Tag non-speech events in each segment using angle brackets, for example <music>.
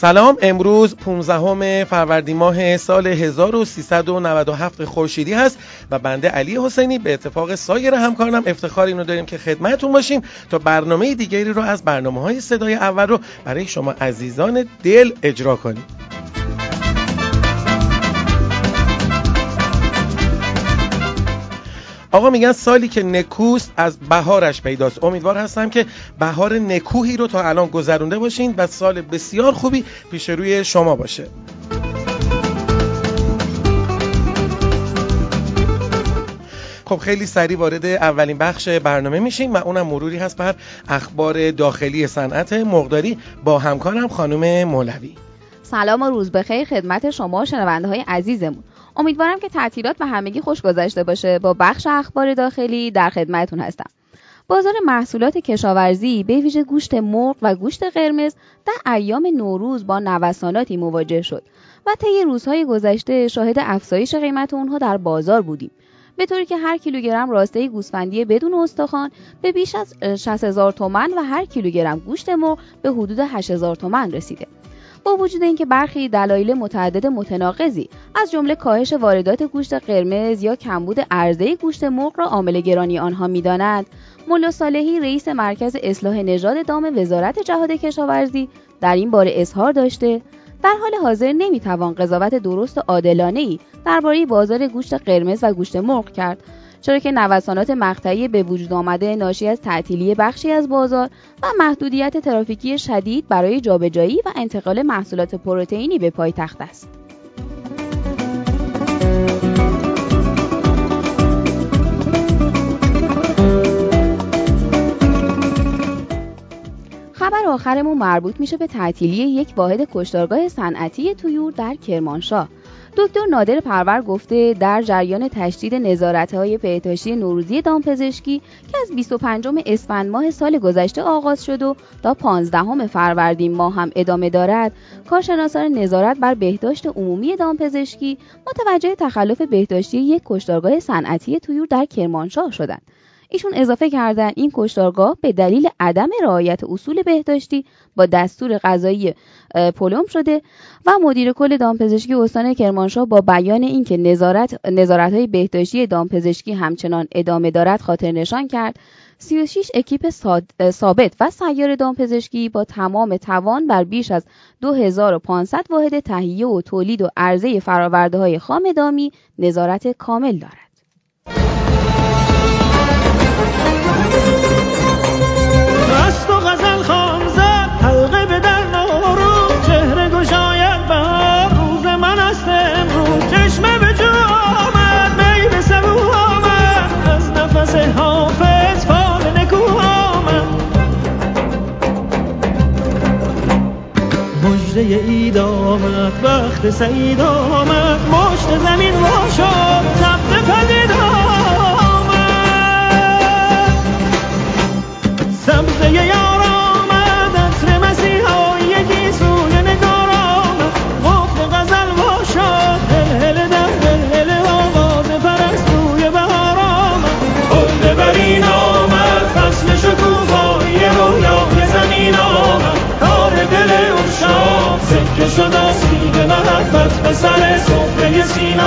سلام امروز 15 فروردین ماه سال 1397 خورشیدی هست و بنده علی حسینی به اتفاق سایر همکارانم افتخار اینو داریم که خدمتتون باشیم تا برنامه دیگری رو از برنامه های صدای اول رو برای شما عزیزان دل اجرا کنیم. آقا میگن سالی که نکوست از بهارش پیداست. امیدوار هستم که بهار نکوهی رو تا الان گذرونده باشین و سال بسیار خوبی پیش روی شما باشه. خب خیلی سریع وارد اولین بخش برنامه میشیم و اونم مروری هست بر اخبار داخلی صنعت مقداری با همکارم خانم مولوی. سلام و روز بخیر خدمت شما شنونده های عزیزمون. امیدوارم که تعطیلات و همگی خوش گذشته باشه. با بخش اخبار داخلی در خدمتتون هستم. بازار محصولات کشاورزی به ویژه گوشت مرغ و گوشت قرمز در ایام نوروز با نوساناتی مواجه شد و طی روزهای گذشته شاهد افزایش قیمت اونها در بازار بودیم. به طوری که هر کیلوگرم راسته گوسفندی بدون استخوان به بیش از 60 هزار تومن و هر کیلوگرم گوشت مرغ به حدود 8 هزار تومن رسیده. با وجود اینکه برخی دلایل متعدد متناقضی از جمله کاهش واردات گوشت قرمز یا کمبود عرضه گوشت مرغ را عامل گرانی آنها می‌دانند ملا صالحی رئیس مرکز اصلاح نژاد دام وزارت جهاد کشاورزی در این باره اظهار داشته در حال حاضر نمی‌توان قضاوت درست و عادلانه ای درباره بازار گوشت قرمز و گوشت مرغ کرد. چرا که نوسانات مقطعی به وجود آمده ناشی از تعطیلی بخشی از بازار و محدودیت ترافیکی شدید برای جابجایی و انتقال محصولات پروتئینی به پایتخت است. خبر آخرمون مربوط میشه به تعطیلی یک واحد کشتارگاه صنعتی تویور در کرمانشاه دکتر نادر پرور گفته در جریان تشدید های بهداشتی نوروزی دامپزشکی که از 25 اسفند ماه سال گذشته آغاز شد و تا 15 فروردین ماه هم ادامه دارد کارشناسان نظارت بر بهداشت عمومی دامپزشکی متوجه تخلف بهداشتی یک کشتارگاه صنعتی تویور در کرمانشاه شدند. ایشون اضافه کردن این کشتارگاه به دلیل عدم رعایت اصول بهداشتی با دستور غذایی پلم شده و مدیر کل دامپزشکی استان کرمانشاه با بیان اینکه نظارت نظارت های بهداشتی دامپزشکی همچنان ادامه دارد خاطر نشان کرد 36 اکیپ ثابت و سیار دامپزشکی با تمام توان بر بیش از 2500 واحد تهیه و تولید و عرضه فراورده های خام دامی نظارت کامل دارد. مست و غزل خام زد حلقه به در نارو چهره گشاید بهار روز من است امروز. چشمه به جو آمد می به سبو آمد. از نفس حافظ فال نکو آمد. مجده اید آمد وقت سعید آمد. مشت زمین وا سبزه یار آمد عطر مسیحایی گیسوی نگار آمد. قفل غزل وا شد هل در هل آواز پرستوی بهار آمد. گل برین آمد. فصل شکوفایی رویای زمین آمد. کار دل اشاق سکه شد آسیب محبت به سر صفحه سینه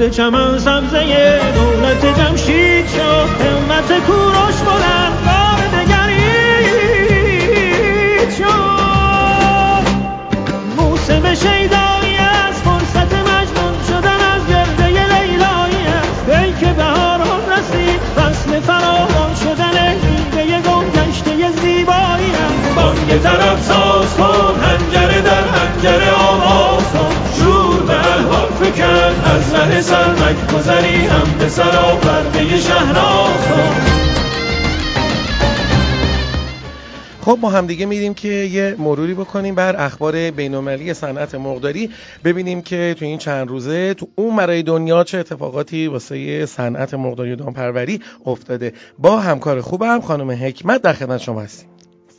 تخت چمن سبزه دولت جمشید شد همت کوروش بلند بار دگرید شد موسم شیدایی از فرصت مجنون شدن از گرده لیلایی است. ای که بهاران رسید فصل فراوان شدن هیده گم گشته زیبایی است. بانگ طرف ساز از ره سرمک گذری هم به سر آورده شهر خب ما همدیگه میریم که یه مروری بکنیم بر اخبار بین‌المللی صنعت مرغداری ببینیم که تو این چند روزه تو اون مرای دنیا چه اتفاقاتی واسه صنعت مرغداری و دامپروری افتاده. با همکار خوبم خانم حکمت در خدمت شما هستیم.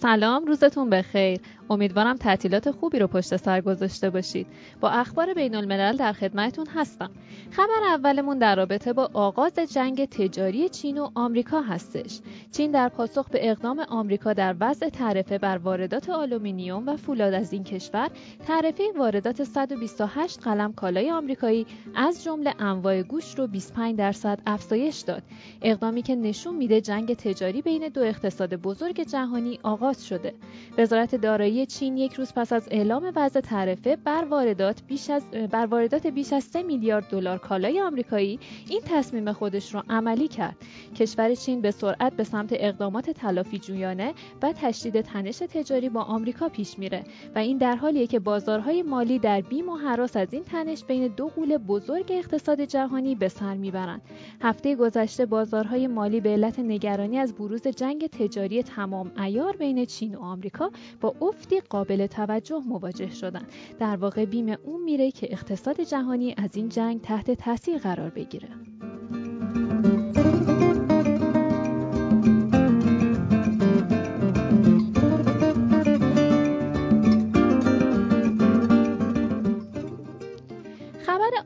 سلام روزتون بخیر. امیدوارم تعطیلات خوبی رو پشت سر گذاشته باشید. با اخبار بین الملل در خدمتتون هستم. خبر اولمون در رابطه با آغاز جنگ تجاری چین و آمریکا هستش. چین در پاسخ به اقدام آمریکا در وضع تعرفه بر واردات آلومینیوم و فولاد از این کشور تعرفه واردات 128 قلم کالای آمریکایی از جمله انواع گوشت رو 25 درصد افزایش داد. اقدامی که نشون میده جنگ تجاری بین دو اقتصاد بزرگ جهانی آغاز شده وزارت دارایی چین یک روز پس از اعلام وضع تعرفه بر واردات بیش از بر واردات بیش از 3 میلیارد دلار کالای آمریکایی این تصمیم خودش را عملی کرد. کشور چین به سرعت به سمت اقدامات تلافی جویانه و تشدید تنش تجاری با آمریکا پیش میره و این در حالیه که بازارهای مالی در بیم و حراس از این تنش بین دو قول بزرگ اقتصاد جهانی به سر می‌برند. هفته گذشته بازارهای مالی به علت نگرانی از بروز جنگ تجاری تمام ایار بین چین و آمریکا با افت قابل توجه مواجه شدن در واقع بیم اون میره که اقتصاد جهانی از این جنگ تحت تاثیر قرار بگیره.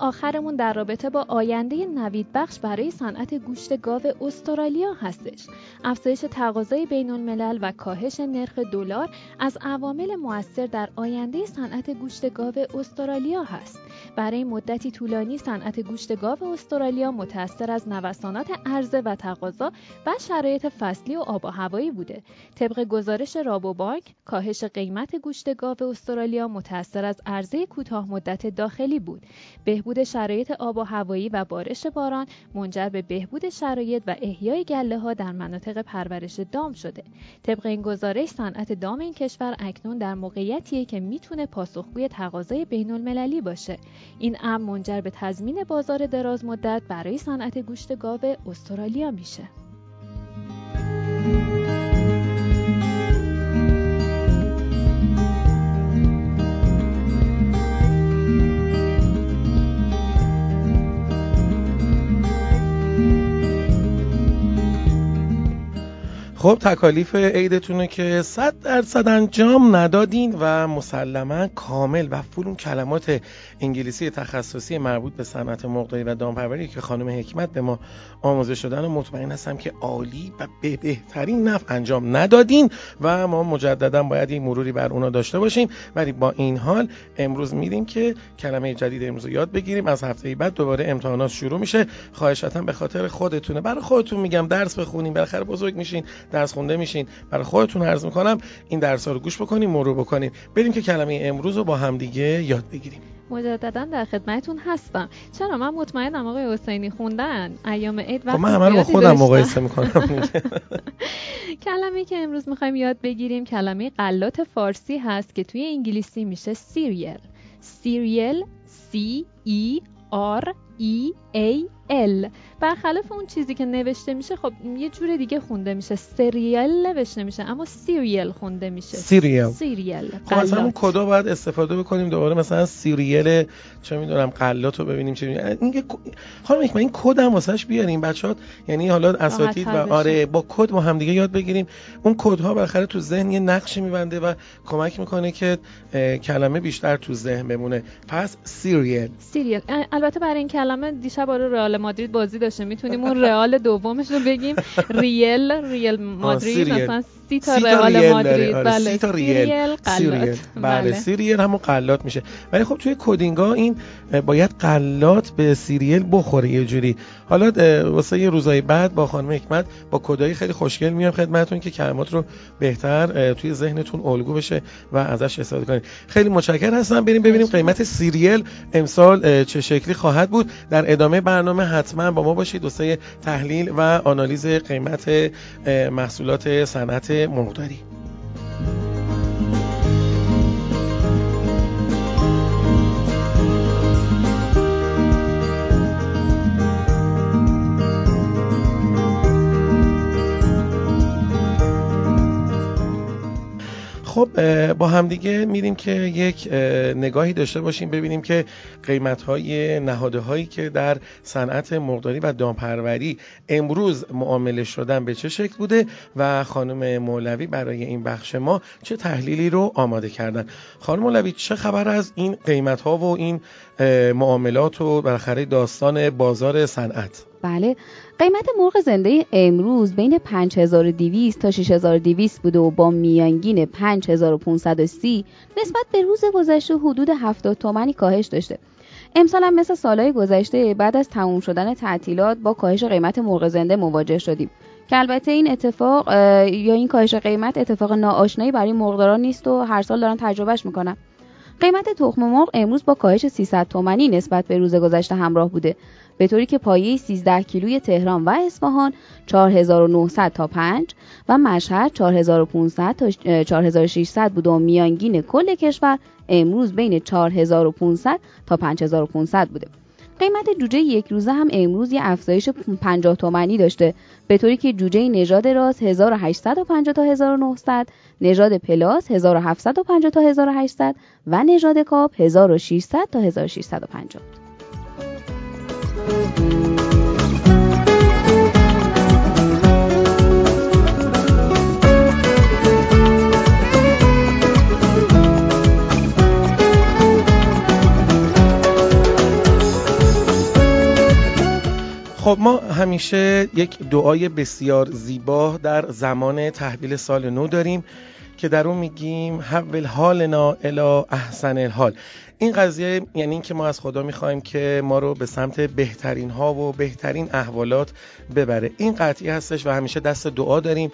آخرمون در رابطه با آینده نوید بخش برای صنعت گوشت گاو استرالیا هستش. افزایش تقاضای بین الملل و کاهش نرخ دلار از عوامل موثر در آینده صنعت گوشت گاو استرالیا هست. برای مدتی طولانی صنعت گوشت گاو استرالیا متأثر از نوسانات عرضه و تقاضا و شرایط فصلی و آب و هوایی بوده. طبق گزارش رابوبانک، کاهش قیمت گوشت گاو استرالیا متأثر از عرضه کوتاه مدت داخلی بود. بهبود شرایط آب و هوایی و بارش باران منجر به بهبود شرایط و احیای گله ها در مناطق پرورش دام شده. طبق این گزارش صنعت دام این کشور اکنون در موقعیتیه که می‌تونه پاسخگوی تقاضای بین المللی باشه. این امر منجر به تضمین بازار دراز مدت برای صنعت گوشت گاو استرالیا میشه. خب تکالیف عیدتونه که صد درصد انجام ندادین و مسلما کامل و فول اون کلمات انگلیسی تخصصی مربوط به صنعت مرغداری و دامپروری که خانم حکمت به ما آموزش شدن و مطمئن هستم که عالی و به بهترین نفع انجام ندادین و ما مجددا باید این مروری بر اونا داشته باشیم. ولی با این حال امروز میریم که کلمه جدید امروز یاد بگیریم. از هفته بعد دوباره امتحانات شروع میشه. خواهشاً به خاطر خودتونه. برای خودتون میگم درس بخونین بالاخره بزرگ میشین. درس خونده میشین. برای خودتون عرض می‌کنم این درس ها رو گوش بکنیم مرور بکنیم. بریم که کلمه امروز رو با همدیگه یاد بگیریم. مجددا در خدمتتون هستم. چرا؟ من مطمئنم آقای حسینی خوندن. ایام عید وقتی من همه رو با خودم مقایسه می‌کنم. <laughs> کلمه که امروز می‌خوایم یاد بگیریم کلمه قلات فارسی هست که توی انگلیسی میشه سیریل. cereal C E R E A L برخلاف اون چیزی که نوشته میشه خب یه جور دیگه خونده میشه. سریال نوشته میشه اما cereal خونده میشه. cereal. cereal. خب مثلا اون کدا باید استفاده بکنیم دوباره. مثلا cereal چه می‌دونم غلات رو ببینیم چه این خانم من این کد هم واسش بیاریم بچه‌ها. یعنی حالا اساتید و آره با کد ما هم دیگه یاد بگیریم. اون کدها بالاخره تو ذهن یه نقشی میبنده و کمک می‌کنه که کلمه بیشتر تو ذهن بمونه. پس سیریل. سیریل. البته برای این کلمه دیشب آره رئال مادرید بازی داشته. می‌تونیم اون رئال دومش رو بگیم. ریل ریل مادرید مثلا سی تا رئال مادرید. آره. بله سی تا ریل. سیریل بله. سیریل همون قلات میشه. ولی خب توی coding ا این باید غلات به cereal بخوره یه جوری. حالا واسه یه روزای بعد با خانم حکمت با کدای خیلی خوشگل میام خدمتتون که کلمات رو بهتر توی ذهنتون الگو بشه و ازش استفاده کنید. خیلی متشکر هستم. بریم ببینیم قیمت سیریل امسال چه شکلی خواهد بود. در ادامه برنامه حتما با ما باشید. دوستای تحلیل و آنالیز قیمت محصولات صنعت مرغداری خب با همدیگه میریم که یک نگاهی داشته باشیم ببینیم که قیمت های نهاده هایی که در صنعت مرغداری و دامپروری امروز معامله شدن به چه شکل بوده و خانم مولوی برای این بخش ما چه تحلیلی رو آماده کردن. خانم مولوی چه خبر از این قیمت ها و این معاملات و بالاخره داستان بازار صنعت؟ بله. قیمت مرغ زنده امروز بین 5200 تا 6200 بوده و با میانگین 5530 نسبت به روز گذشته حدود 70 تومانی کاهش داشته. امسال هم مثل سالهای گذشته بعد از تموم شدن تعطیلات با کاهش قیمت مرغ زنده مواجه شدیم. که البته این اتفاق یا این کاهش قیمت اتفاق ناآشنایی برای مرغداران نیست و هر سال دارن تجربهش می‌کنن. قیمت تخم مرغ امروز با کاهش 300 تومانی نسبت به روز گذشته همراه بوده. به طوری که پایه 13 کیلوی تهران و اصفهان 4900 تا 5 و مشهد 4500 تا 4600 بوده و میانگین کل کشور امروز بین 4500 تا 5500 بوده. قیمت جوجه یک روزه هم امروز یه افزایش 50 تومانی داشته. به طوری که جوجه نژاد راس 1850 تا 1900 نژاد پلاس 1750 تا 1800 و نژاد کاپ 1600 تا 1650 خب ما همیشه یک دعای بسیار زیبا در زمان تحویل سال نو داریم که در اون میگیم حول حالنا الی احسن الحال. این قضیه یعنی اینکه ما از خدا می‌خوایم که ما رو به سمت بهترین ها و بهترین احوالات ببره. این قطعی هستش و همیشه دست دعا داریم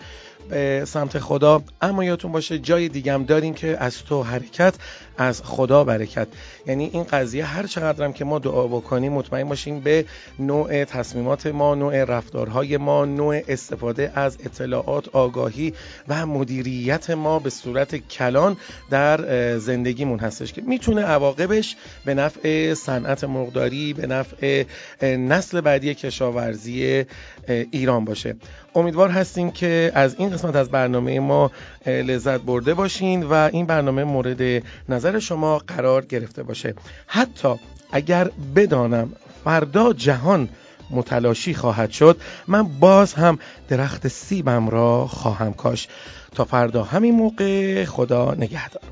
به سمت خدا. اما یادتون باشه جای دیگم داریم که از تو حرکت از خدا برکت. یعنی این قضیه هر چقدرم که ما دعا بکنیم مطمئن باشیم به نوع تصمیمات ما نوع رفتارهای ما نوع استفاده از اطلاعات آگاهی و مدیریت ما به صورت کلان در زندگیمون هستش که می‌تونه عواقبش به نفع صنعت مرغداری به نفع نسل بعدی کشاورزی ایران باشه. امیدوار هستیم که از این قسمت از برنامه ما لذت برده باشین و این برنامه مورد نظر شما قرار گرفته باشه. حتی اگر بدانم فردا جهان متلاشی خواهد شد من باز هم درخت سیبم را خواهم کاش تا فردا همین موقع خدا نگهدار.